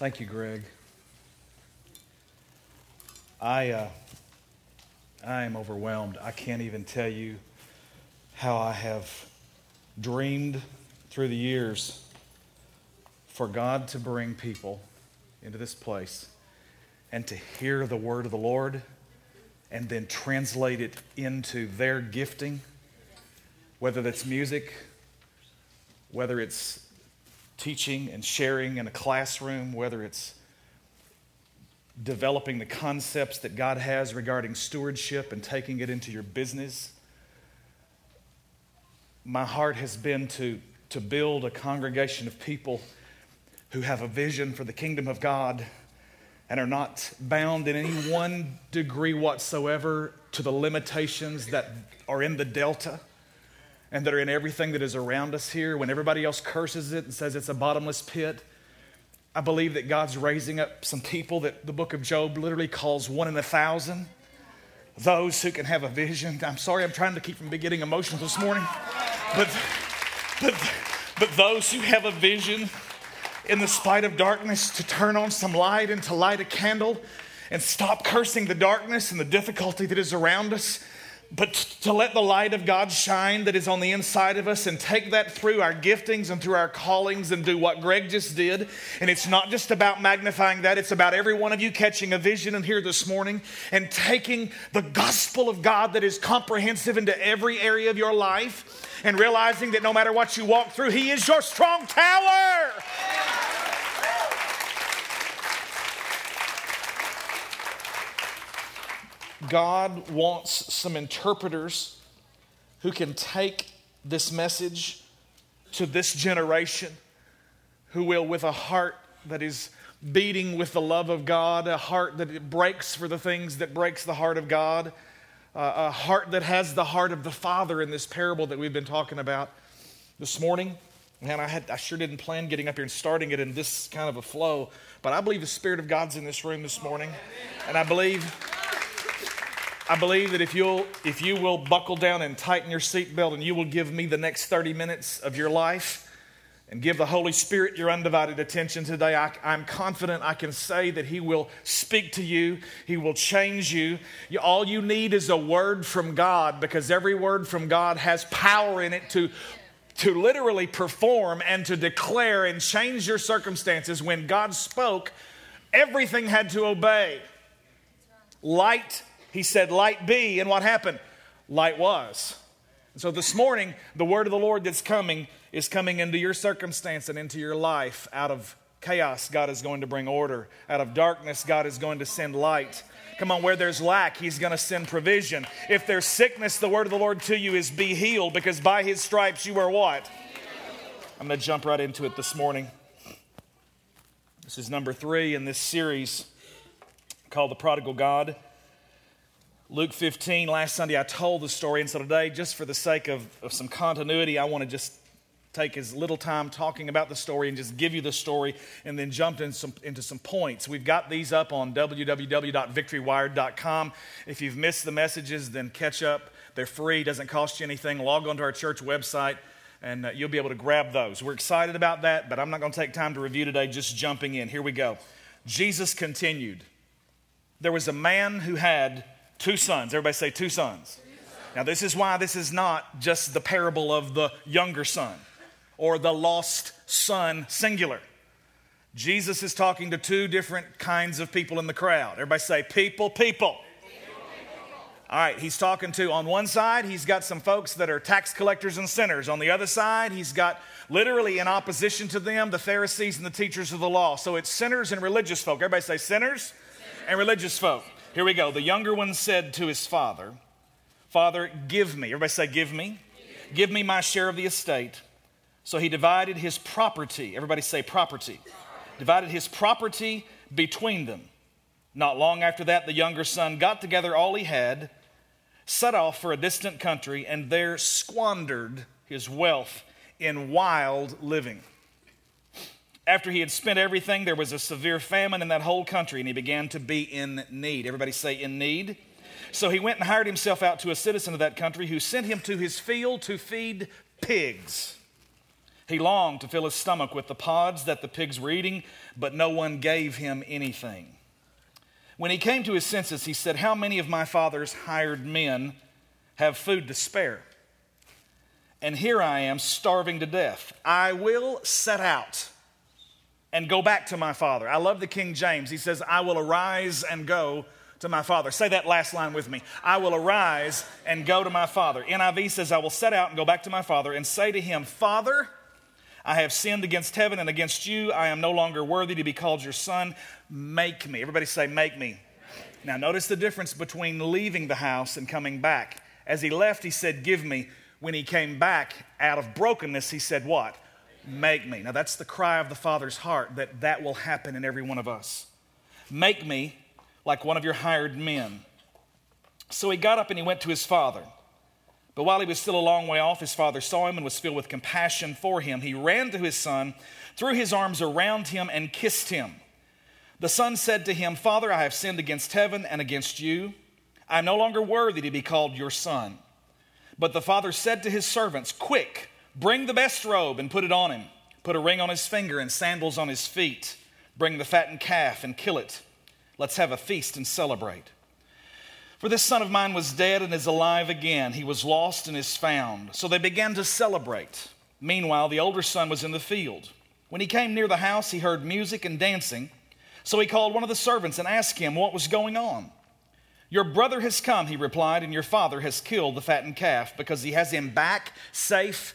Thank you, Greg. I, uh, I am overwhelmed. I can't even tell you how I have dreamed through the years for God to bring people into this place and to hear the word of the Lord and then translate it into their gifting, whether that's music, whether it's teaching and sharing in a classroom, whether it's developing the concepts that God has regarding stewardship and taking it into your business. My heart has been to, to build a congregation of people who have a vision for the kingdom of God and are not bound in any one degree whatsoever to the limitations that are in the Delta and that are in everything that is around us here. When everybody else curses it and says it's a bottomless pit, I believe that God's raising up some people that the book of Job literally calls one in a thousand. Those who can have a vision. I'm sorry, I'm trying to keep from getting emotional this morning. But, but, but those who have a vision in the spite of darkness to turn on some light and to light a candle and stop cursing the darkness and the difficulty that is around us but to let the light of God shine that is on the inside of us and take that through our giftings and through our callings and do what Greg just did. And it's not just about magnifying that, it's about every one of you catching a vision in here this morning and taking the gospel of God that is comprehensive into every area of your life and realizing that no matter what you walk through, He is your strong tower. God wants some interpreters who can take this message to this generation, who will, with a heart that is beating with the love of God, a heart that breaks for the things that breaks the heart of God, uh, a heart that has the heart of the Father in this parable that we've been talking about this morning. Man, I, had, I sure didn't plan getting up here and starting it in this kind of a flow, but I believe the Spirit of God's in this room this morning, and I believe I believe that if you'll if you will buckle down and tighten your seatbelt and you will give me the next 30 minutes of your life and give the Holy Spirit your undivided attention today, I, am confident I can say that He will speak to you. He will change you. you. All you need is a word from God because every word from God has power in it to to literally perform and to declare and change your circumstances. When God spoke, everything had to obey. Light he said, Light be, and what happened? Light was. So this morning, the word of the Lord that's coming is coming into your circumstance and into your life. Out of chaos, God is going to bring order. Out of darkness, God is going to send light. Come on, where there's lack, He's going to send provision. If there's sickness, the word of the Lord to you is be healed because by His stripes you are what? I'm going to jump right into it this morning. This is number three in this series called The Prodigal God. Luke 15, last Sunday I told the story, and so today, just for the sake of, of some continuity, I want to just take as little time talking about the story and just give you the story and then jump in some, into some points. We've got these up on www.victorywired.com. If you've missed the messages, then catch up. They're free, doesn't cost you anything. Log onto our church website and uh, you'll be able to grab those. We're excited about that, but I'm not going to take time to review today, just jumping in. Here we go. Jesus continued. There was a man who had Two sons. Everybody say two sons. Now, this is why this is not just the parable of the younger son or the lost son, singular. Jesus is talking to two different kinds of people in the crowd. Everybody say, people, people. All right, he's talking to, on one side, he's got some folks that are tax collectors and sinners. On the other side, he's got literally in opposition to them the Pharisees and the teachers of the law. So it's sinners and religious folk. Everybody say sinners, sinners. and religious folk. Here we go. The younger one said to his father, Father, give me. Everybody say, Give me. Give me my share of the estate. So he divided his property. Everybody say, Property. Divided his property between them. Not long after that, the younger son got together all he had, set off for a distant country, and there squandered his wealth in wild living. After he had spent everything, there was a severe famine in that whole country, and he began to be in need. Everybody say, in need. So he went and hired himself out to a citizen of that country who sent him to his field to feed pigs. He longed to fill his stomach with the pods that the pigs were eating, but no one gave him anything. When he came to his senses, he said, How many of my father's hired men have food to spare? And here I am starving to death. I will set out and go back to my father. I love the King James. He says, I will arise and go to my father. Say that last line with me. I will arise and go to my father. NIV says, I will set out and go back to my father and say to him, Father, I have sinned against heaven and against you. I am no longer worthy to be called your son. Make me. Everybody say, Make me. Now, notice the difference between leaving the house and coming back. As he left, he said, Give me. When he came back out of brokenness, he said, What? Make me. Now, that's the cry of the Father's heart that that will happen in every one of us. Make me like one of your hired men. So he got up and he went to his father. But while he was still a long way off, his father saw him and was filled with compassion for him. He ran to his son, threw his arms around him, and kissed him. The son said to him, Father, I have sinned against heaven and against you. I am no longer worthy to be called your son. But the father said to his servants, Quick, bring the best robe and put it on him. Put a ring on his finger and sandals on his feet. Bring the fattened calf and kill it. Let's have a feast and celebrate. For this son of mine was dead and is alive again. He was lost and is found. So they began to celebrate. Meanwhile, the older son was in the field. When he came near the house, he heard music and dancing. So he called one of the servants and asked him what was going on. Your brother has come, he replied, and your father has killed the fattened calf because he has him back safe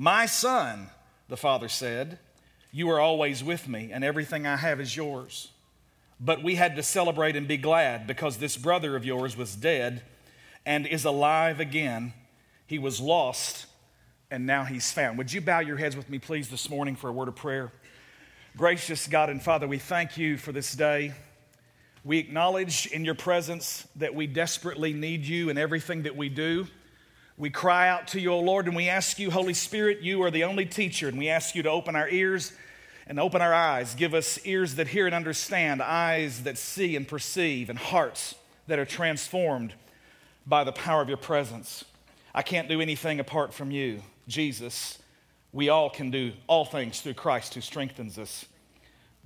My son, the father said, you are always with me, and everything I have is yours. But we had to celebrate and be glad because this brother of yours was dead and is alive again. He was lost and now he's found. Would you bow your heads with me, please, this morning for a word of prayer? Gracious God and Father, we thank you for this day. We acknowledge in your presence that we desperately need you in everything that we do. We cry out to you, O Lord, and we ask you, Holy Spirit, you are the only teacher, and we ask you to open our ears and open our eyes. Give us ears that hear and understand, eyes that see and perceive, and hearts that are transformed by the power of your presence. I can't do anything apart from you, Jesus. We all can do all things through Christ who strengthens us.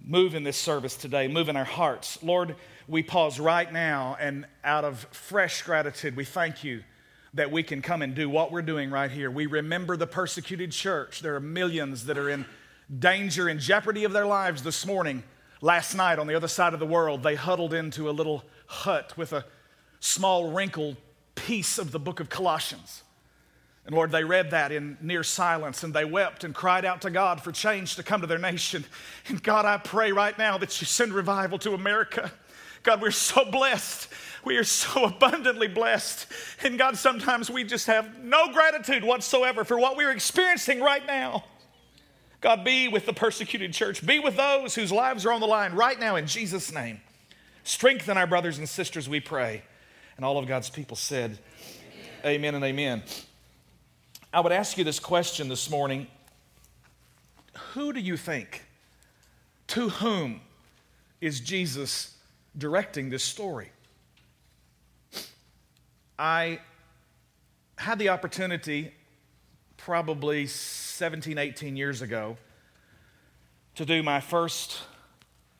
Move in this service today, move in our hearts. Lord, we pause right now, and out of fresh gratitude, we thank you that we can come and do what we're doing right here. We remember the persecuted church. There are millions that are in danger and jeopardy of their lives this morning. Last night on the other side of the world, they huddled into a little hut with a small wrinkled piece of the book of Colossians. And Lord, they read that in near silence and they wept and cried out to God for change to come to their nation. And God, I pray right now that you send revival to America. God, we're so blessed. We are so abundantly blessed. And God, sometimes we just have no gratitude whatsoever for what we're experiencing right now. God, be with the persecuted church. Be with those whose lives are on the line right now in Jesus' name. Strengthen our brothers and sisters, we pray. And all of God's people said, Amen, amen and amen. I would ask you this question this morning Who do you think, to whom is Jesus directing this story? I had the opportunity probably 17, 18 years ago to do my first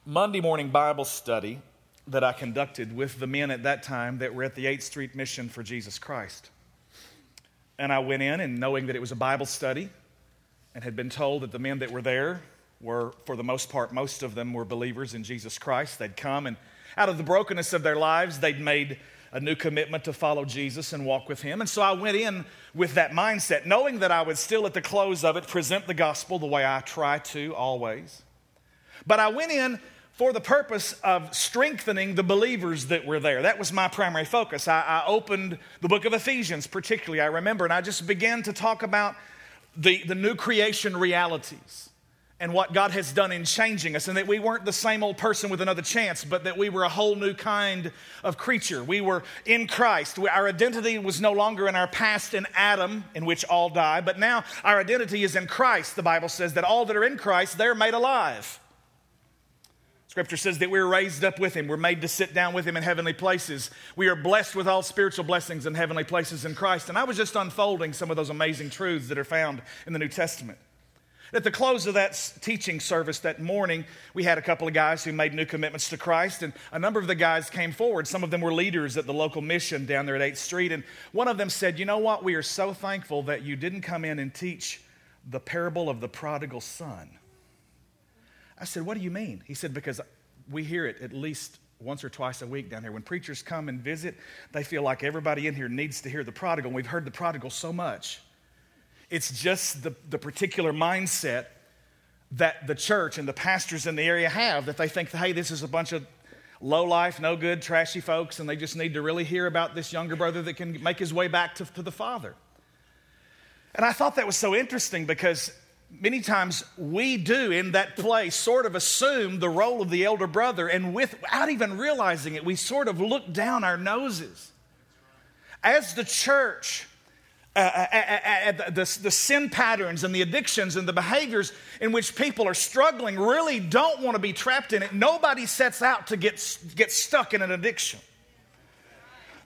Monday morning Bible study that I conducted with the men at that time that were at the 8th Street Mission for Jesus Christ. And I went in and knowing that it was a Bible study and had been told that the men that were there were, for the most part, most of them were believers in Jesus Christ. They'd come and out of the brokenness of their lives, they'd made a new commitment to follow Jesus and walk with Him. And so I went in with that mindset, knowing that I would still at the close of it present the gospel the way I try to always. But I went in for the purpose of strengthening the believers that were there. That was my primary focus. I, I opened the book of Ephesians, particularly, I remember, and I just began to talk about the, the new creation realities and what God has done in changing us, and that we weren't the same old person with another chance, but that we were a whole new kind of creature. We were in Christ. Our identity was no longer in our past in Adam, in which all die, but now our identity is in Christ. The Bible says that all that are in Christ, they're made alive. Scripture says that we're raised up with him. We're made to sit down with him in heavenly places. We are blessed with all spiritual blessings in heavenly places in Christ. And I was just unfolding some of those amazing truths that are found in the New Testament. At the close of that teaching service that morning, we had a couple of guys who made new commitments to Christ, and a number of the guys came forward. Some of them were leaders at the local mission down there at 8th Street, and one of them said, You know what? We are so thankful that you didn't come in and teach the parable of the prodigal son. I said, What do you mean? He said, Because we hear it at least once or twice a week down there. When preachers come and visit, they feel like everybody in here needs to hear the prodigal. We've heard the prodigal so much. It's just the, the particular mindset that the church and the pastors in the area have that they think, hey, this is a bunch of low life, no good, trashy folks, and they just need to really hear about this younger brother that can make his way back to, to the father. And I thought that was so interesting because many times we do in that place sort of assume the role of the elder brother, and without even realizing it, we sort of look down our noses. As the church, uh, uh, uh, uh, the, the sin patterns and the addictions and the behaviors in which people are struggling really don't want to be trapped in it. Nobody sets out to get, get stuck in an addiction.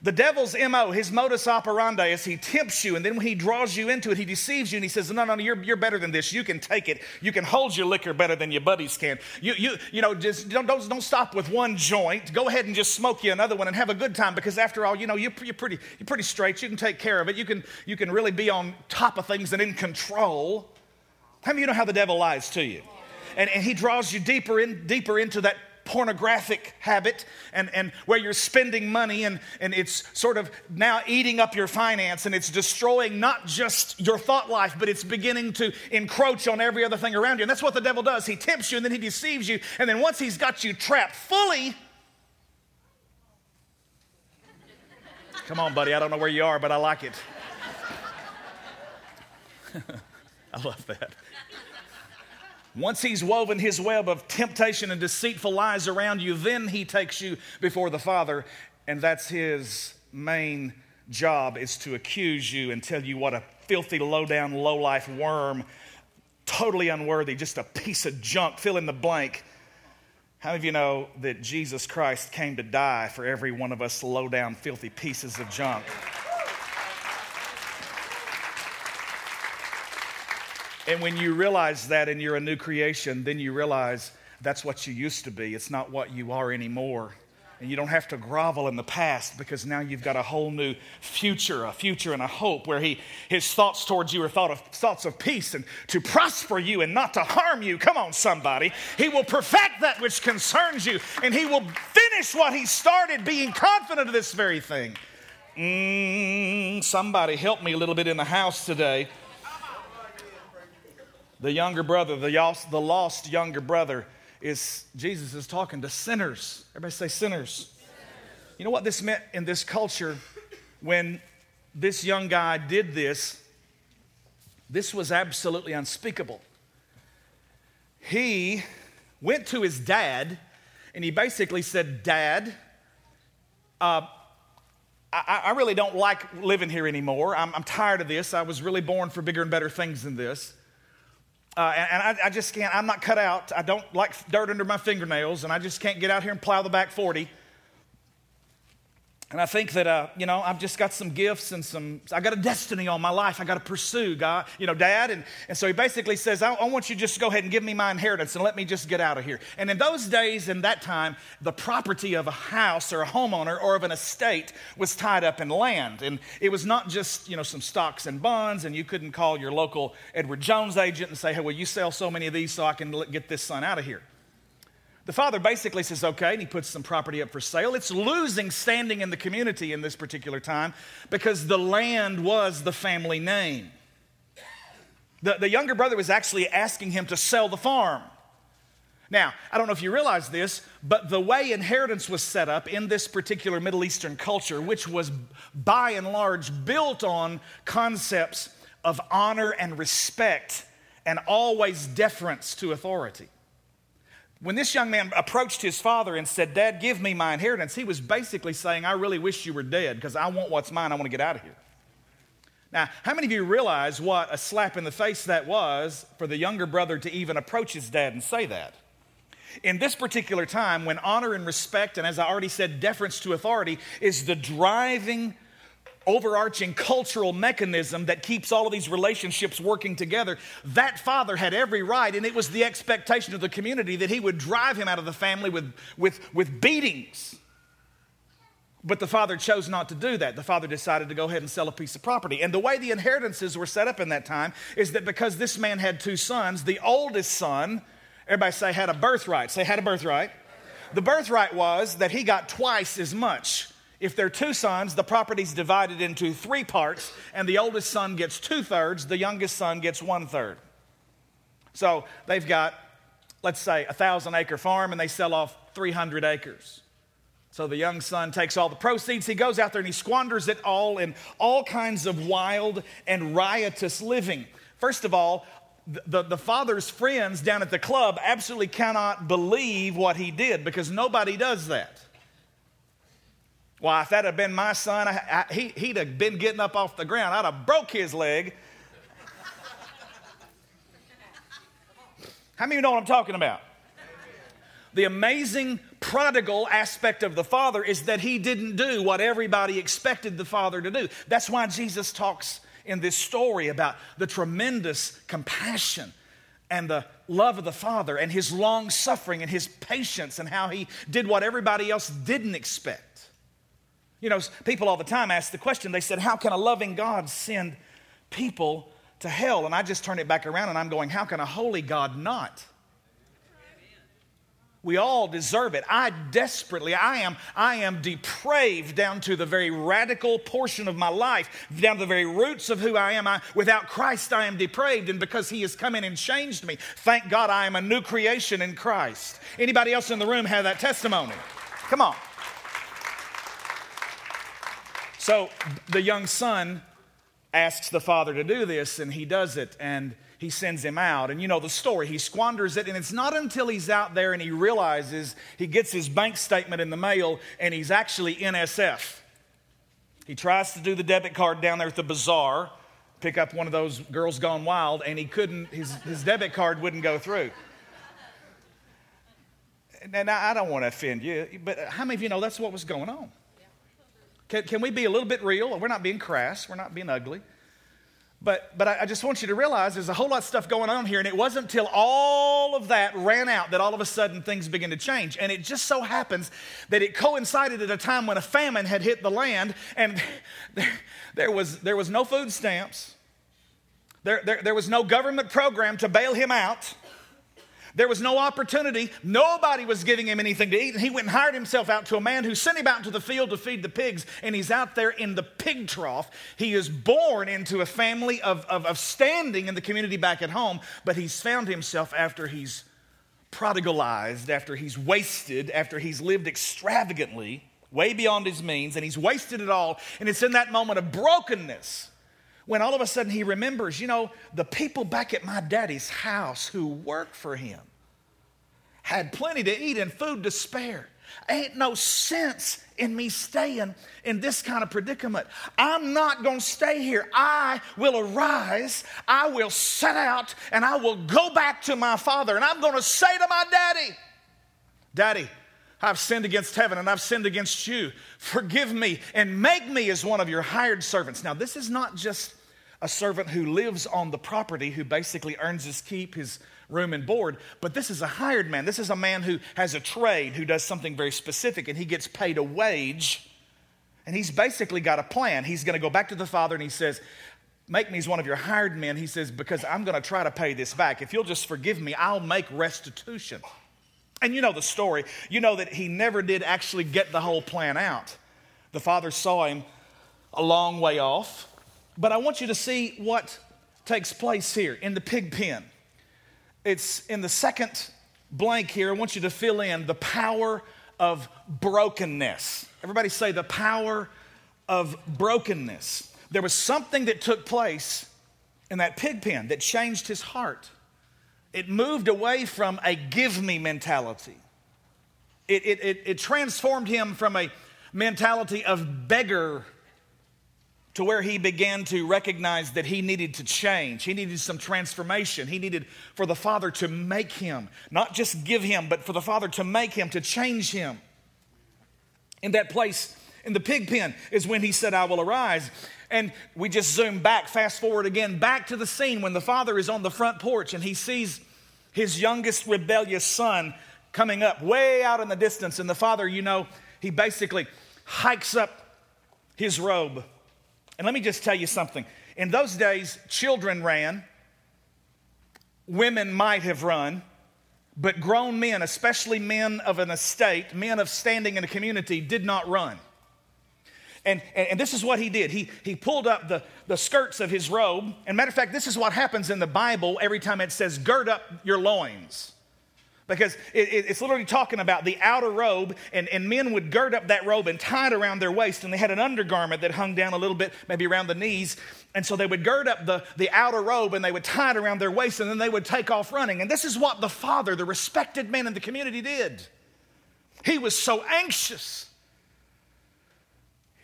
The devil's MO, his modus operandi, is he tempts you, and then when he draws you into it, he deceives you, and he says, No, no, no, you're, you're better than this. You can take it. You can hold your liquor better than your buddies can. You, you, you know, just don't, don't, don't stop with one joint. Go ahead and just smoke you another one and have a good time because after all, you know, you're, you're, pretty, you're pretty straight. You can take care of it. You can, you can really be on top of things and in control. How many of you know how the devil lies to you? And, and he draws you deeper in, deeper into that pornographic habit and, and where you're spending money and, and it's sort of now eating up your finance and it's destroying not just your thought life, but it's beginning to encroach on every other thing around you. And that's what the devil does. He tempts you and then he deceives you. And then once he's got you trapped fully, come on, buddy, I don't know where you are, but I like it. I love that. Once he's woven his web of temptation and deceitful lies around you, then he takes you before the Father, and that's his main job is to accuse you and tell you what a filthy, low down, low life worm, totally unworthy, just a piece of junk, fill in the blank. How many of you know that Jesus Christ came to die for every one of us low down, filthy pieces of junk? And when you realize that and you're a new creation, then you realize that's what you used to be. It's not what you are anymore. And you don't have to grovel in the past because now you've got a whole new future, a future and a hope where he, his thoughts towards you are thought of, thoughts of peace and to prosper you and not to harm you. Come on, somebody. He will perfect that which concerns you and he will finish what he started, being confident of this very thing. Mm, somebody help me a little bit in the house today the younger brother, the lost, the lost younger brother, is Jesus is talking to sinners. Everybody say sinners. You know what this meant in this culture when this young guy did this? This was absolutely unspeakable. He went to his dad and he basically said, Dad, uh, I, I, really don't like living here anymore. I'm, I'm tired of this. I was really born for bigger and better things than this. Uh, and, and I, I, just can't, I'm not cut out. I don't like dirt under my fingernails, and I just can't get out here and plow the back 40. And I think that, uh, you know, I've just got some gifts and some, I got a destiny on my life I got to pursue, God, you know, Dad. And, and so he basically says, I, I, want you to just go ahead and give me my inheritance and let me just get out of here. And in those days, in that time, the property of a house or a homeowner or of an estate was tied up in land. And it was not just, you know, some stocks and bonds, and you couldn't call your local Edward Jones agent and say, hey, well, you sell so many of these so I can get this son out of here. The father basically says, okay, and he puts some property up for sale. It's losing standing in the community in this particular time because the land was the family name. The, the younger brother was actually asking him to sell the farm. Now, I don't know if you realize this, but the way inheritance was set up in this particular Middle Eastern culture, which was by and large built on concepts of honor and respect and always deference to authority. When this young man approached his father and said, Dad, give me my inheritance, he was basically saying, I really wish you were dead because I want what's mine. I want to get out of here. Now, how many of you realize what a slap in the face that was for the younger brother to even approach his dad and say that? In this particular time, when honor and respect, and as I already said, deference to authority is the driving overarching cultural mechanism that keeps all of these relationships working together. That father had every right, and it was the expectation of the community that he would drive him out of the family with, with, with beatings. But the father chose not to do that. The father decided to go ahead and sell a piece of property. And the way the inheritances were set up in that time is that because this man had two sons, the oldest son, everybody say, had a birthright. Say, had a birthright. The birthright was that he got twice as much if there are two sons, the property's divided into three parts, and the oldest son gets two thirds, the youngest son gets one third. So they've got, let's say, a thousand acre farm, and they sell off 300 acres. So the young son takes all the proceeds, he goes out there and he squanders it all in all kinds of wild and riotous living. First of all, the, the father's friends down at the club absolutely cannot believe what he did because nobody does that. Why, if that had been my son, I, I, he, he'd have been getting up off the ground. I'd have broke his leg. How many of you know what I'm talking about? The amazing prodigal aspect of the father is that he didn't do what everybody expected the father to do. That's why Jesus talks in this story about the tremendous compassion and the love of the father and his long suffering and his patience and how he did what everybody else didn't expect. You know, people all the time ask the question, they said, How can a loving God send people to hell? And I just turn it back around and I'm going, How can a holy God not? We all deserve it. I desperately, I am, I am depraved down to the very radical portion of my life, down to the very roots of who I am. I, without Christ, I am depraved, and because He has come in and changed me, thank God I am a new creation in Christ. Anybody else in the room have that testimony? Come on. So the young son asks the father to do this, and he does it, and he sends him out. And you know the story. He squanders it, and it's not until he's out there and he realizes he gets his bank statement in the mail and he's actually NSF. He tries to do the debit card down there at the bazaar, pick up one of those girls gone wild, and he couldn't, his, his debit card wouldn't go through. And I don't want to offend you, but how many of you know that's what was going on? Can, can we be a little bit real? We're not being crass, we're not being ugly. But, but I, I just want you to realize there's a whole lot of stuff going on here, and it wasn't until all of that ran out that all of a sudden things began to change. And it just so happens that it coincided at a time when a famine had hit the land, and there, was, there was no food stamps, there, there, there was no government program to bail him out. There was no opportunity. Nobody was giving him anything to eat. And he went and hired himself out to a man who sent him out into the field to feed the pigs. And he's out there in the pig trough. He is born into a family of, of, of standing in the community back at home, but he's found himself after he's prodigalized, after he's wasted, after he's lived extravagantly, way beyond his means, and he's wasted it all. And it's in that moment of brokenness when all of a sudden he remembers, you know, the people back at my daddy's house who work for him had plenty to eat and food to spare. Ain't no sense in me staying in this kind of predicament. I'm not going to stay here. I will arise, I will set out, and I will go back to my father. And I'm going to say to my daddy, Daddy, I've sinned against heaven and I've sinned against you. Forgive me and make me as one of your hired servants. Now, this is not just a servant who lives on the property, who basically earns his keep, his room and board. But this is a hired man. This is a man who has a trade, who does something very specific, and he gets paid a wage. And he's basically got a plan. He's going to go back to the father and he says, Make me as one of your hired men. He says, Because I'm going to try to pay this back. If you'll just forgive me, I'll make restitution. And you know the story. You know that he never did actually get the whole plan out. The father saw him a long way off but I want you to see what takes place here in the pig pen. It's in the second blank here. I want you to fill in the power of brokenness. Everybody say the power of brokenness. There was something that took place in that pig pen that changed his heart. It moved away from a give me mentality. It, it, it, it transformed him from a mentality of beggar to where he began to recognize that he needed to change. He needed some transformation. He needed for the Father to make him, not just give him, but for the Father to make him, to change him. In that place, in the pig pen, is when he said, I will arise. And we just zoom back, fast forward again, back to the scene when the father is on the front porch and he sees his youngest rebellious son coming up way out in the distance. And the father, you know, he basically hikes up his robe and let me just tell you something. In those days, children ran, women might have run, but grown men, especially men of an estate, men of standing in a community, did not run. And, and, this is what he did. He, he pulled up the, the skirts of his robe. And matter of fact, this is what happens in the Bible every time it says, gird up your loins because it, it, it's literally talking about the outer robe, and, and men would gird up that robe and tie it around their waist, and they had an undergarment that hung down a little bit, maybe around the knees. And so they would gird up the, the outer robe and they would tie it around their waist, and then they would take off running. And this is what the father, the respected man in the community, did. He was so anxious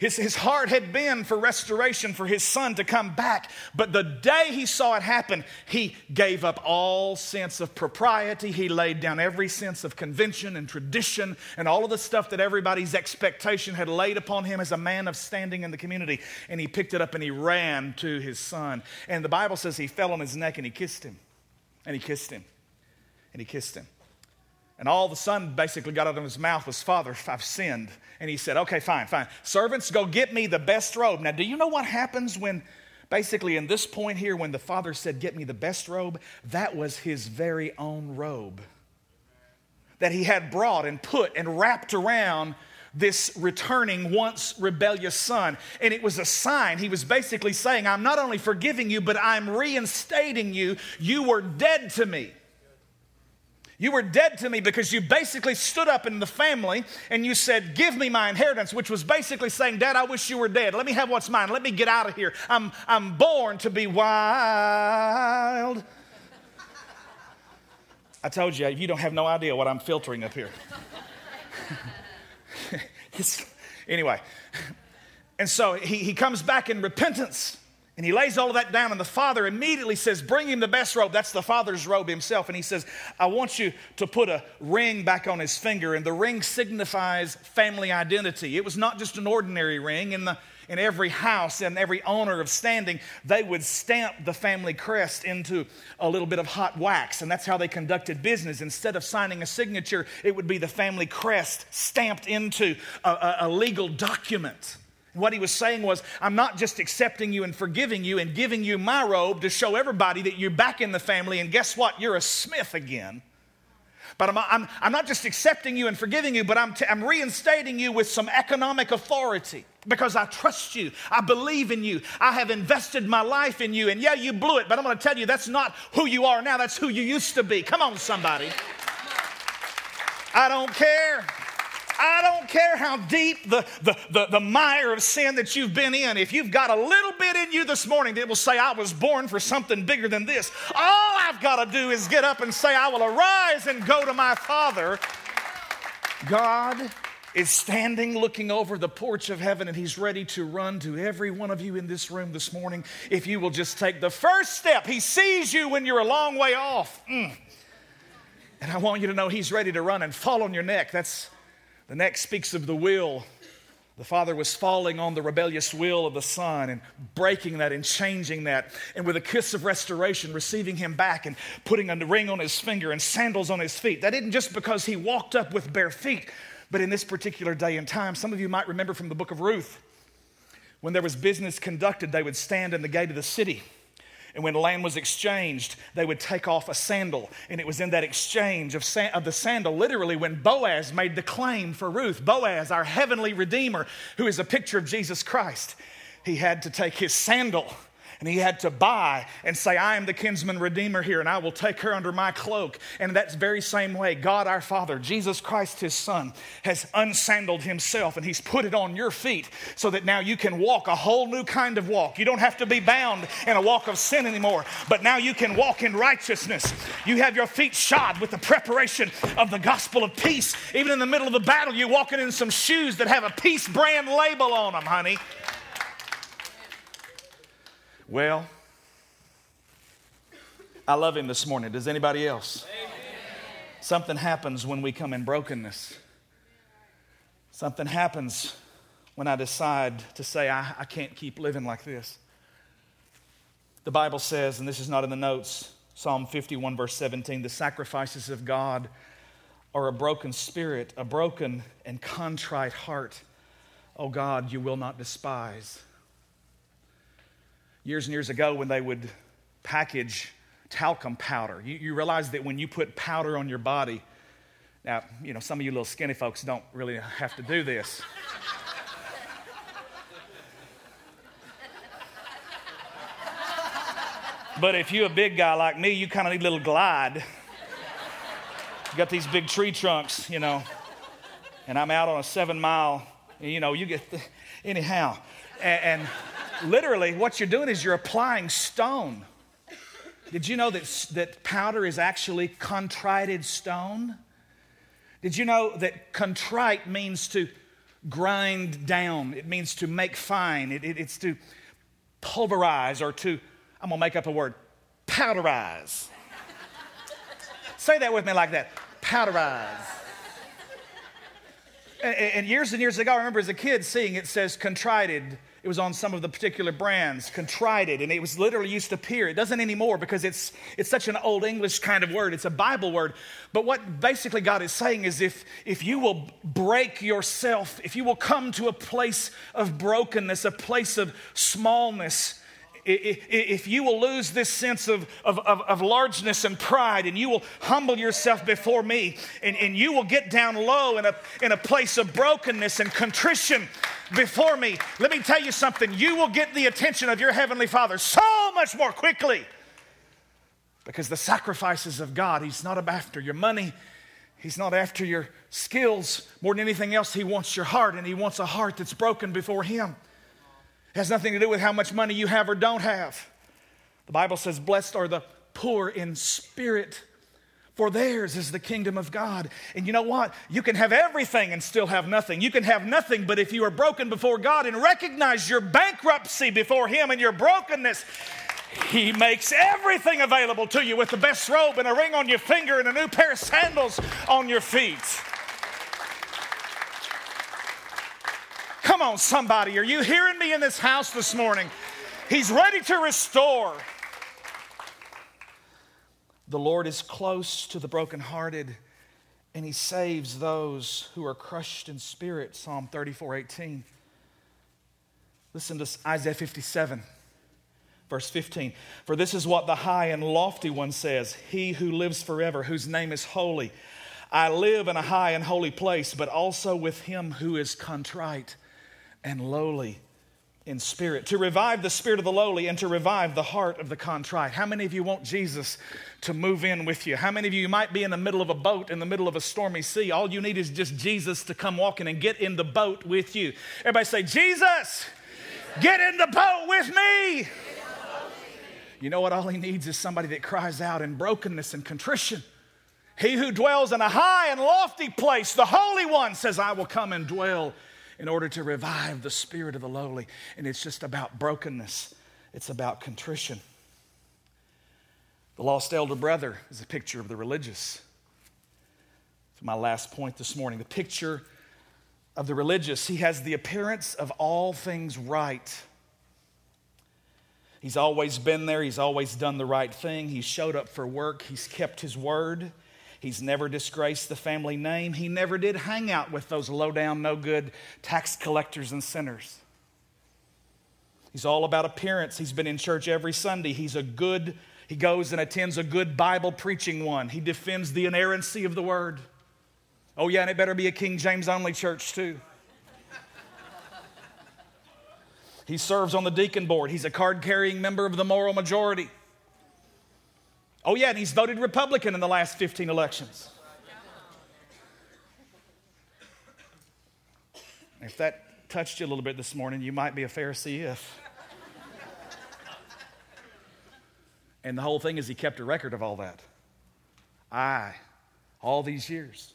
his, his heart had been for restoration, for his son to come back. But the day he saw it happen, he gave up all sense of propriety. He laid down every sense of convention and tradition and all of the stuff that everybody's expectation had laid upon him as a man of standing in the community. And he picked it up and he ran to his son. And the Bible says he fell on his neck and he kissed him. And he kissed him. And he kissed him. And all the son basically got out of his mouth was, Father, I've sinned. And he said, Okay, fine, fine. Servants, go get me the best robe. Now, do you know what happens when, basically, in this point here, when the father said, Get me the best robe? That was his very own robe that he had brought and put and wrapped around this returning once rebellious son. And it was a sign. He was basically saying, I'm not only forgiving you, but I'm reinstating you. You were dead to me. You were dead to me because you basically stood up in the family and you said, Give me my inheritance, which was basically saying, Dad, I wish you were dead. Let me have what's mine. Let me get out of here. I'm, I'm born to be wild. I told you, you don't have no idea what I'm filtering up here. anyway, and so he, he comes back in repentance. And he lays all of that down, and the father immediately says, Bring him the best robe. That's the father's robe himself. And he says, I want you to put a ring back on his finger. And the ring signifies family identity. It was not just an ordinary ring. In, the, in every house and every owner of standing, they would stamp the family crest into a little bit of hot wax. And that's how they conducted business. Instead of signing a signature, it would be the family crest stamped into a, a, a legal document. What he was saying was, I'm not just accepting you and forgiving you and giving you my robe to show everybody that you're back in the family, and guess what? You're a Smith again. But I'm, I'm, I'm not just accepting you and forgiving you, but I'm, t- I'm reinstating you with some economic authority because I trust you. I believe in you. I have invested my life in you. And yeah, you blew it, but I'm going to tell you that's not who you are now. That's who you used to be. Come on, somebody. I don't care. I don't care how deep the, the, the, the, mire of sin that you've been in, if you've got a little bit in you this morning that will say, I was born for something bigger than this, all I've got to do is get up and say, I will arise and go to my Father. God is standing looking over the porch of heaven and he's ready to run to every one of you in this room this morning if you will just take the first step. He sees you when you're a long way off. Mm. And I want you to know he's ready to run and fall on your neck. That's the next speaks of the will. The father was falling on the rebellious will of the son and breaking that and changing that. And with a kiss of restoration, receiving him back and putting a ring on his finger and sandals on his feet. That didn't just because he walked up with bare feet, but in this particular day and time, some of you might remember from the book of Ruth, when there was business conducted, they would stand in the gate of the city and when land was exchanged, they would take off a sandal. And it was in that exchange of, sa- of the sandal, literally, when Boaz made the claim for Ruth. Boaz, our heavenly Redeemer, who is a picture of Jesus Christ, he had to take his sandal And he had to buy and say, I am the kinsman redeemer here, and I will take her under my cloak. And that very same way, God our Father, Jesus Christ his Son, has unsandaled himself and he's put it on your feet so that now you can walk a whole new kind of walk. You don't have to be bound in a walk of sin anymore, but now you can walk in righteousness. You have your feet shod with the preparation of the gospel of peace. Even in the middle of the battle, you're walking in some shoes that have a peace brand label on them, honey. Well, I love him this morning. Does anybody else? Amen. Something happens when we come in brokenness. Something happens when I decide to say, I, I can't keep living like this. The Bible says, and this is not in the notes, Psalm 51, verse 17, the sacrifices of God are a broken spirit, a broken and contrite heart. Oh God, you will not despise years and years ago when they would package talcum powder. You, you realize that when you put powder on your body, now, you know, some of you little skinny folks don't really have to do this. but if you're a big guy like me, you kind of need a little glide. You got these big tree trunks, you know, and I'm out on a seven mile, you know, you get, the, anyhow. and, and literally, what you're doing is you're applying stone. Did you know that, that powder is actually contrited stone? Did you know that contrite means to grind down? It means to make fine. It, it, it's to pulverize or to, I'm gonna make up a word, powderize. Say that with me like that powderize. And, and years and years ago, I remember as a kid seeing it says contrited it was on some of the particular brands, contrited, and it was literally used to appear. It doesn't anymore because it's, it's such an old English kind of word. It's a Bible word. But what basically God is saying is if, if you will break yourself, if you will come to a place of brokenness, a place of smallness, if you will lose this sense of, of, of, of, largeness and pride and you will humble yourself before me and, and you will get down low in a, in a place of brokenness and contrition before me, let me tell you something. You will get the attention of your Heavenly Father so much more quickly because the sacrifices of God, He's not after your money. He's not after your skills more than anything else. He wants your heart, and He wants a heart that's broken before Him. It has nothing to do with how much money you have or don't have. The Bible says, Blessed are the poor in spirit, for theirs is the kingdom of God. And you know what? You can have everything and still have nothing. You can have nothing, but if you are broken before God and recognize your bankruptcy before Him and your brokenness, He makes everything available to you with the best robe and a ring on your finger and a new pair of sandals on your feet. Come on, somebody. Are you hearing me in this house this morning? He's ready to restore. The Lord is close to the brokenhearted, and He saves those who are crushed in spirit. Psalm 34 18. Listen to Isaiah 57, verse 15. For this is what the high and lofty one says He who lives forever, whose name is holy. I live in a high and holy place, but also with him who is contrite and lowly in spirit, to revive the spirit of the lowly and to revive the heart of the contrite. How many of you want Jesus to move in with you? How many of you, you might be in the middle of a boat in the middle of a stormy sea? All you need is just Jesus to come walking and get in the boat with you. Everybody say, Jesus, get in the boat with me. You know what? All he needs is somebody that cries out in brokenness and contrition. He who dwells in a high and lofty place, the Holy One, says, I will come and dwell in order to revive the spirit of the lowly. And it's just about brokenness, it's about contrition. The lost elder brother is a picture of the religious. It's my last point this morning. The picture of the religious. He has the appearance of all things right. He's always been there. He's always done the right thing. He showed up for work. He's kept his word. He's never disgraced the family name. He never did hang out with those low down, no good tax collectors and sinners. He's all about appearance. He's been in church every Sunday. He's a good, he goes and attends a good Bible preaching one. He defends the inerrancy of the word. Oh, yeah, and it better be a King James only church, too. He serves on the deacon board. He's a card carrying member of the moral majority. Oh, yeah, and he's voted Republican in the last 15 elections. If that touched you a little bit this morning, you might be a Pharisee if. and the whole thing is he kept a record of all that. I, all these years.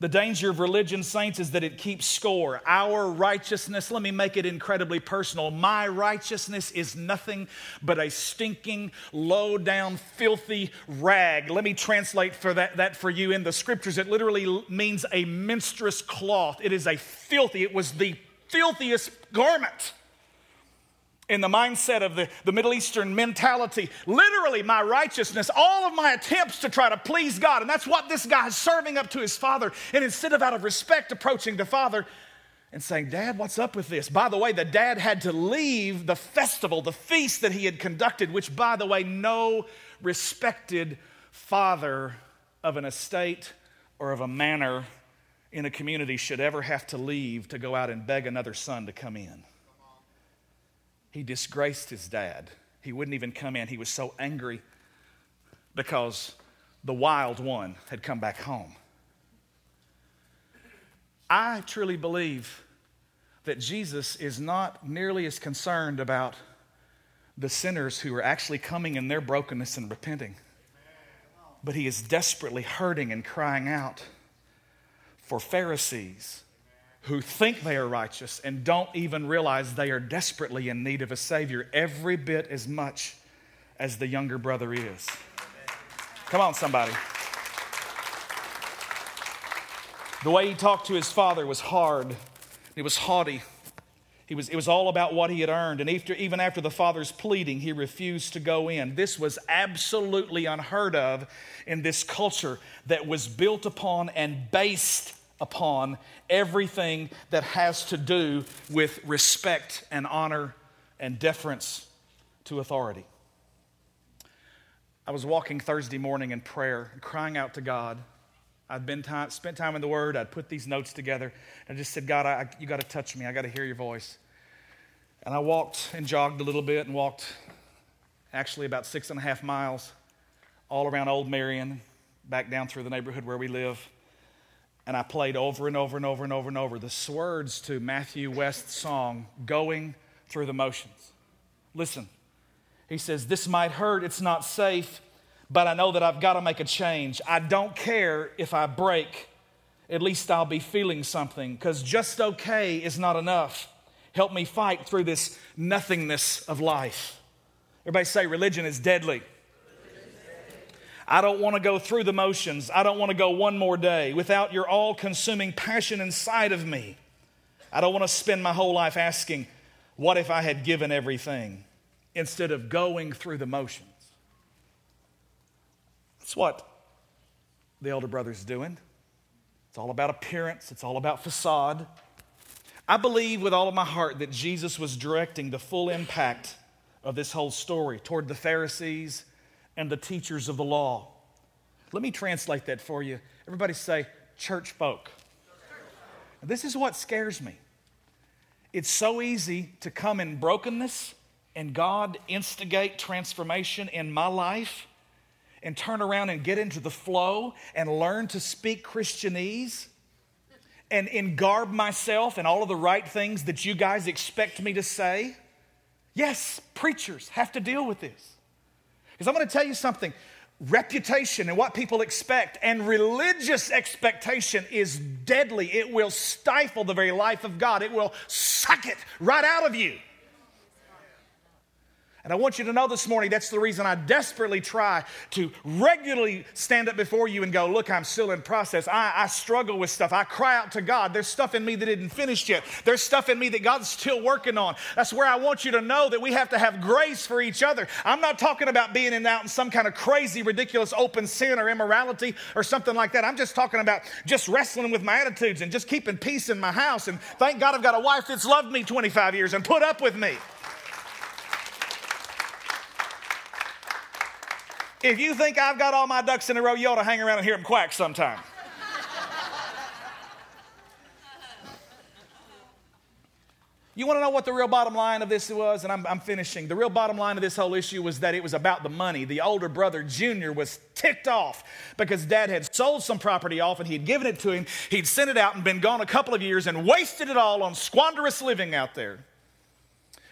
The danger of religion, saints, is that it keeps score. Our righteousness, let me make it incredibly personal. My righteousness is nothing but a stinking, low down, filthy rag. Let me translate for that, that for you in the scriptures. It literally means a menstruous cloth. It is a filthy, it was the filthiest garment in the mindset of the, the Middle Eastern mentality. Literally, my righteousness, all of my attempts to try to please God. And that's what this guy is serving up to his father. And instead of out of respect approaching the father and saying, Dad, what's up with this? By the way, the dad had to leave the festival, the feast that he had conducted, which, by the way, no respected father of an estate or of a manor in a community should ever have to leave to go out and beg another son to come in. He disgraced his dad. He wouldn't even come in. He was so angry because the wild one had come back home. I truly believe that Jesus is not nearly as concerned about the sinners who are actually coming in their brokenness and repenting, but he is desperately hurting and crying out for Pharisees who think they are righteous and don't even realize they are desperately in need of a Savior every bit as much as the younger brother is. Come on, somebody. The way he talked to his father was hard, it was haughty. He was, it was all about what he had earned. And after, even after the father's pleading, he refused to go in. This was absolutely unheard of in this culture that was built upon and based upon everything that has to do with respect and honor and deference to authority. I was walking Thursday morning in prayer, crying out to God. I'd been time, spent time in the Word. I'd put these notes together. I just said, God, I, you got to touch me. I got to hear your voice. And I walked and jogged a little bit and walked actually about six and a half miles all around Old Marion, back down through the neighborhood where we live and I played over and over and over and over and over the words to Matthew West's song, Going Through the Motions. Listen, he says, This might hurt, it's not safe, but I know that I've got to make a change. I don't care if I break, at least I'll be feeling something, because just okay is not enough. Help me fight through this nothingness of life. Everybody say, Religion is deadly. I don't want to go through the motions. I don't want to go one more day without your all consuming passion inside of me. I don't want to spend my whole life asking, what if I had given everything instead of going through the motions? That's what the elder brother's doing. It's all about appearance, it's all about facade. I believe with all of my heart that Jesus was directing the full impact of this whole story toward the Pharisees and the teachers of the law. Let me translate that for you. Everybody say, church folk. This is what scares me. It's so easy to come in brokenness and God instigate transformation in my life and turn around and get into the flow and learn to speak Christianese and, and garb myself in all of the right things that you guys expect me to say. Yes, preachers have to deal with this. Because I'm going to tell you something reputation and what people expect and religious expectation is deadly. It will stifle the very life of God, it will suck it right out of you. And I want you to know this morning that's the reason I desperately try to regularly stand up before you and go, Look, I'm still in process. I, I, struggle with stuff. I cry out to God. There's stuff in me that isn't finished yet. There's stuff in me that God's still working on. That's where I want you to know that we have to have grace for each other. I'm not talking about being in, out in some kind of crazy, ridiculous open sin or immorality or something like that. I'm just talking about just wrestling with my attitudes and just keeping peace in my house. And thank God I've got a wife that's loved me 25 years and put up with me. If you think I've got all my ducks in a row, you ought to hang around and hear them quack sometime. You want to know what the real bottom line of this was? And I'm, I'm, finishing. The real bottom line of this whole issue was that it was about the money. The older brother, Junior, was ticked off because dad had sold some property off and he had given it to him. He'd sent it out and been gone a couple of years and wasted it all on squanderous living out there.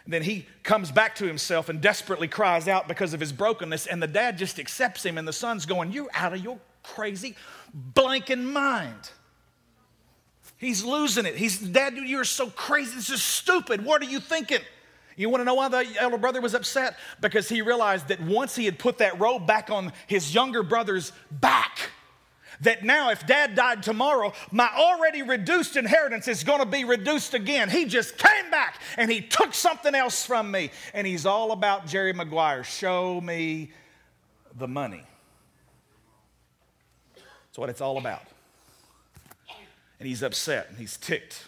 Then he comes back to himself and desperately cries out because of his brokenness. And the dad just accepts him, and the son's going, You're out of your crazy blanking mind. He's losing it. He's, Dad, you're so crazy. This is stupid. What are you thinking? You want to know why the elder brother was upset? Because he realized that once he had put that robe back on his younger brother's back, that now if dad died tomorrow, my already reduced inheritance is going to be reduced again. He just came back and he took something else from me. And he's all about Jerry Maguire. Show me the money. That's what it's all about and he's upset and he's ticked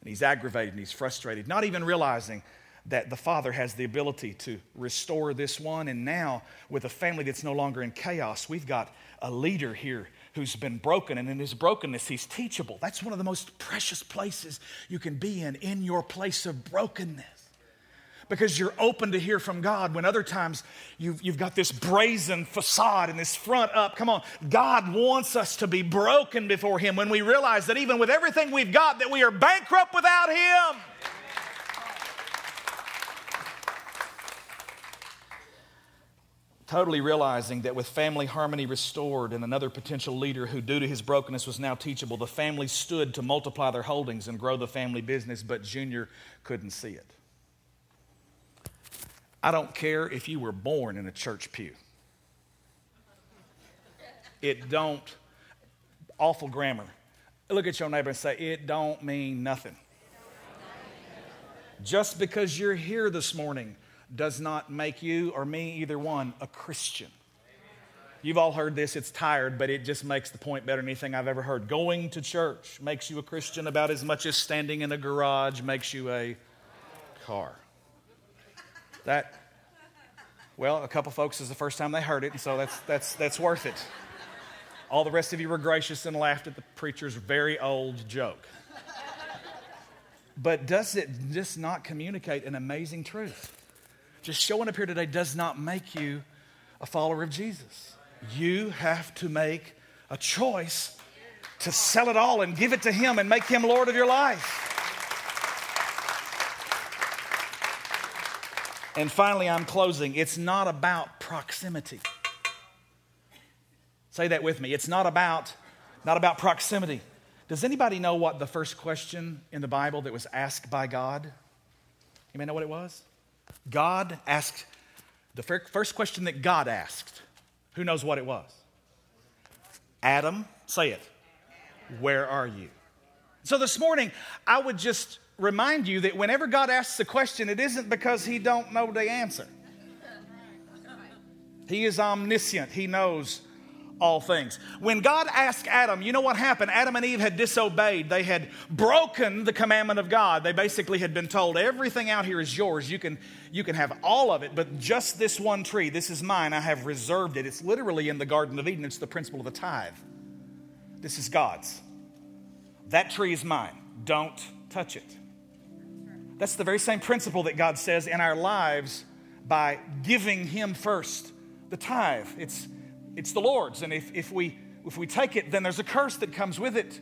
and he's aggravated and he's frustrated, not even realizing that the father has the ability to restore this one. And now, with a family that's no longer in chaos, we've got a leader here who's been broken, and in his brokenness, he's teachable. That's one of the most precious places you can be in, in your place of brokenness because you're open to hear from God when other times you've, you've got this brazen facade and this front up. Come on, God wants us to be broken before Him when we realize that even with everything we've got, that we are bankrupt without Him. Totally realizing that with family harmony restored and another potential leader who, due to his brokenness, was now teachable, the family stood to multiply their holdings and grow the family business, but Junior couldn't see it. I don't care if you were born in a church pew. It don't, awful grammar. Look at your neighbor and say, it don't mean nothing. Just because you're here this morning does not make you or me, either one, a Christian. You've all heard this, it's tired, but it just makes the point better than anything I've ever heard. Going to church makes you a Christian about as much as standing in a garage makes you a car. That, well, a couple folks is the first time they heard it, and so that's, that's, that's worth it. All the rest of you were gracious and laughed at the preacher's very old joke. But does it just not communicate an amazing truth? Just showing up here today does not make you a follower of Jesus. You have to make a choice to sell it all and give it to Him and make Him Lord of your life. And finally, I'm closing. It's not about proximity. Say that with me. It's not about, not about proximity. Does anybody know what the first question in the Bible that was asked by God? You may know what it was? God asked, the first question that God asked, who knows what it was? Adam, say it. Where are you? So this morning, I would just remind you that whenever God asks a question, it isn't because he don't know the answer. He is omniscient. He knows all things. When God asked Adam, you know what happened? Adam and Eve had disobeyed. They had broken the commandment of God. They basically had been told, everything out here is yours. You can, you can have all of it, but just this one tree, this is mine. I have reserved it. It's literally in the Garden of Eden. It's the principle of the tithe. This is God's. That tree is mine. Don't touch it. That's the very same principle that God says in our lives by giving Him first the tithe. It's, it's the Lord's. And if, if, we, if we take it, then there's a curse that comes with it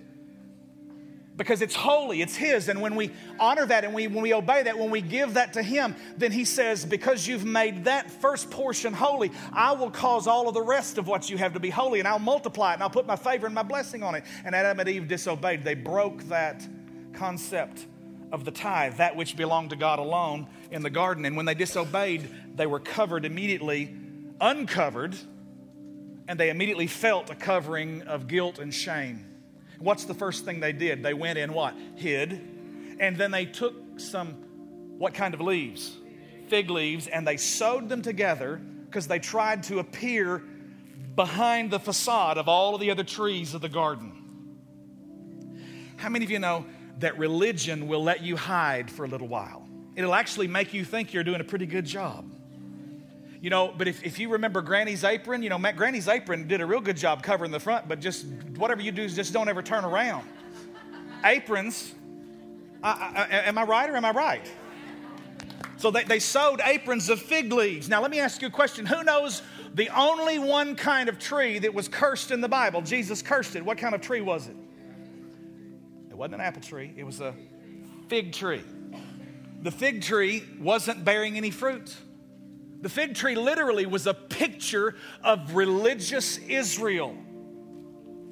because it's holy, it's His. And when we honor that and we, when we obey that, when we give that to Him, then He says, Because you've made that first portion holy, I will cause all of the rest of what you have to be holy, and I'll multiply it, and I'll put my favor and my blessing on it. And Adam and Eve disobeyed. They broke that concept of the tithe, that which belonged to God alone in the garden. And when they disobeyed, they were covered immediately, uncovered, and they immediately felt a covering of guilt and shame. What's the first thing they did? They went in what? Hid. And then they took some, what kind of leaves? Fig leaves, and they sewed them together because they tried to appear behind the facade of all of the other trees of the garden. How many of you know that religion will let you hide for a little while. It'll actually make you think you're doing a pretty good job. You know, but if, if you remember Granny's apron, you know, Granny's apron did a real good job covering the front, but just whatever you do, just don't ever turn around. Aprons I, I, am I right or am I right? So they, they sewed aprons of fig leaves. Now, let me ask you a question. Who knows the only one kind of tree that was cursed in the Bible? Jesus cursed it. What kind of tree was it? It wasn't an apple tree, it was a fig tree. The fig tree wasn't bearing any fruit. The fig tree literally was a picture of religious Israel.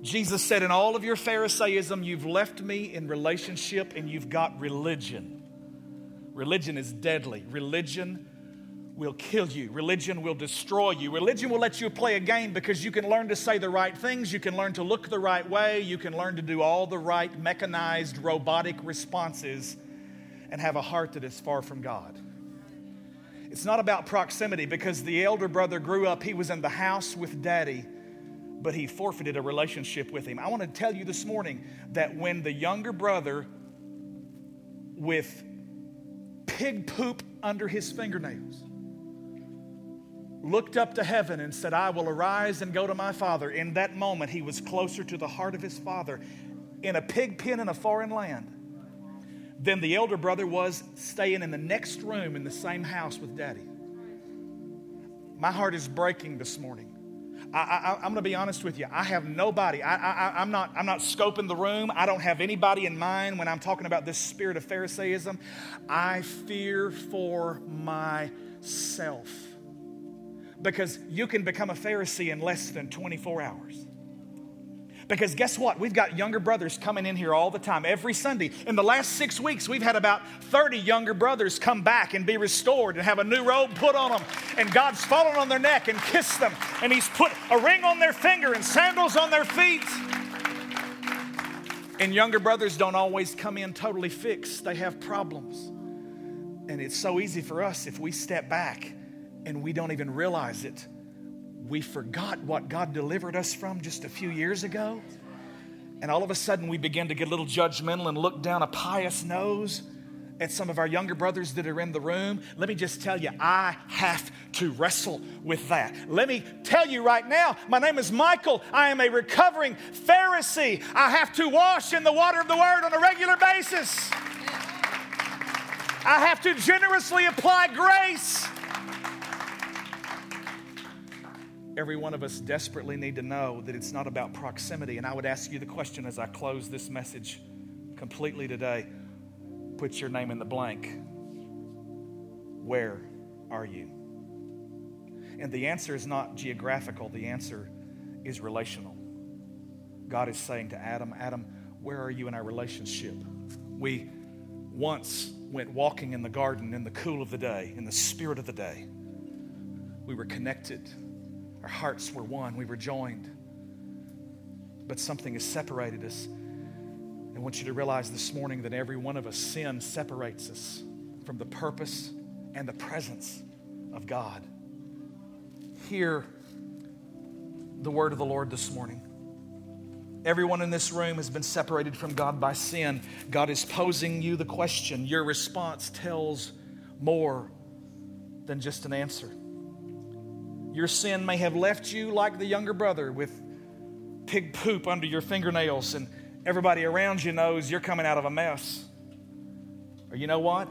Jesus said, In all of your Pharisaism, you've left me in relationship and you've got religion. Religion is deadly. Religion will kill you. Religion will destroy you. Religion will let you play a game because you can learn to say the right things. You can learn to look the right way. You can learn to do all the right mechanized, robotic responses and have a heart that is far from God. It's not about proximity because the elder brother grew up, he was in the house with daddy, but he forfeited a relationship with him. I want to tell you this morning that when the younger brother, with pig poop under his fingernails, looked up to heaven and said, I will arise and go to my father. In that moment, he was closer to the heart of his father in a pig pen in a foreign land than the elder brother was staying in the next room in the same house with daddy. My heart is breaking this morning. I, am going to be honest with you. I have nobody. I, am not, I'm not scoping the room. I don't have anybody in mind when I'm talking about this spirit of Pharisaism. I fear for myself. Because you can become a Pharisee in less than 24 hours. Because guess what? We've got younger brothers coming in here all the time, every Sunday. In the last six weeks, we've had about 30 younger brothers come back and be restored and have a new robe put on them. And God's fallen on their neck and kissed them. And He's put a ring on their finger and sandals on their feet. And younger brothers don't always come in totally fixed, they have problems. And it's so easy for us if we step back and we don't even realize it we forgot what God delivered us from just a few years ago. And all of a sudden, we begin to get a little judgmental and look down a pious nose at some of our younger brothers that are in the room. Let me just tell you, I have to wrestle with that. Let me tell you right now, my name is Michael. I am a recovering Pharisee. I have to wash in the water of the Word on a regular basis. I have to generously apply grace. Every one of us desperately need to know that it's not about proximity. And I would ask you the question as I close this message completely today put your name in the blank. Where are you? And the answer is not geographical, the answer is relational. God is saying to Adam, Adam, where are you in our relationship? We once went walking in the garden in the cool of the day, in the spirit of the day. We were connected our hearts were one, we were joined. But something has separated us. I want you to realize this morning that every one of us, sin separates us from the purpose and the presence of God. Hear the word of the Lord this morning. Everyone in this room has been separated from God by sin. God is posing you the question. Your response tells more than just an answer. Your sin may have left you like the younger brother with pig poop under your fingernails, and everybody around you knows you're coming out of a mess. Or you know what?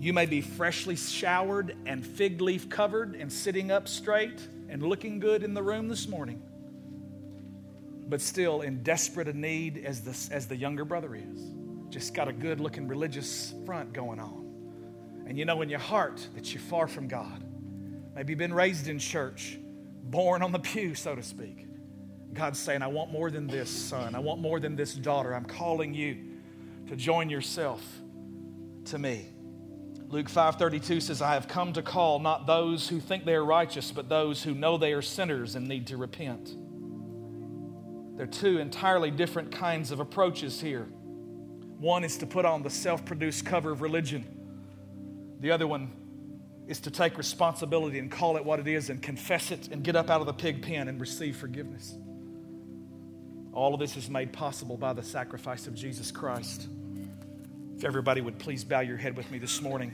You may be freshly showered and fig leaf covered and sitting up straight and looking good in the room this morning, but still in desperate need as the, as the younger brother is. Just got a good looking religious front going on. And you know in your heart that you're far from God. Maybe you've been raised in church, born on the pew, so to speak. God's saying, I want more than this, son. I want more than this daughter. I'm calling you to join yourself to me. Luke 5:32 says, I have come to call not those who think they are righteous, but those who know they are sinners and need to repent. There are two entirely different kinds of approaches here. One is to put on the self produced cover of religion, the other one is to take responsibility and call it what it is and confess it and get up out of the pig pen and receive forgiveness. All of this is made possible by the sacrifice of Jesus Christ. If everybody would please bow your head with me this morning.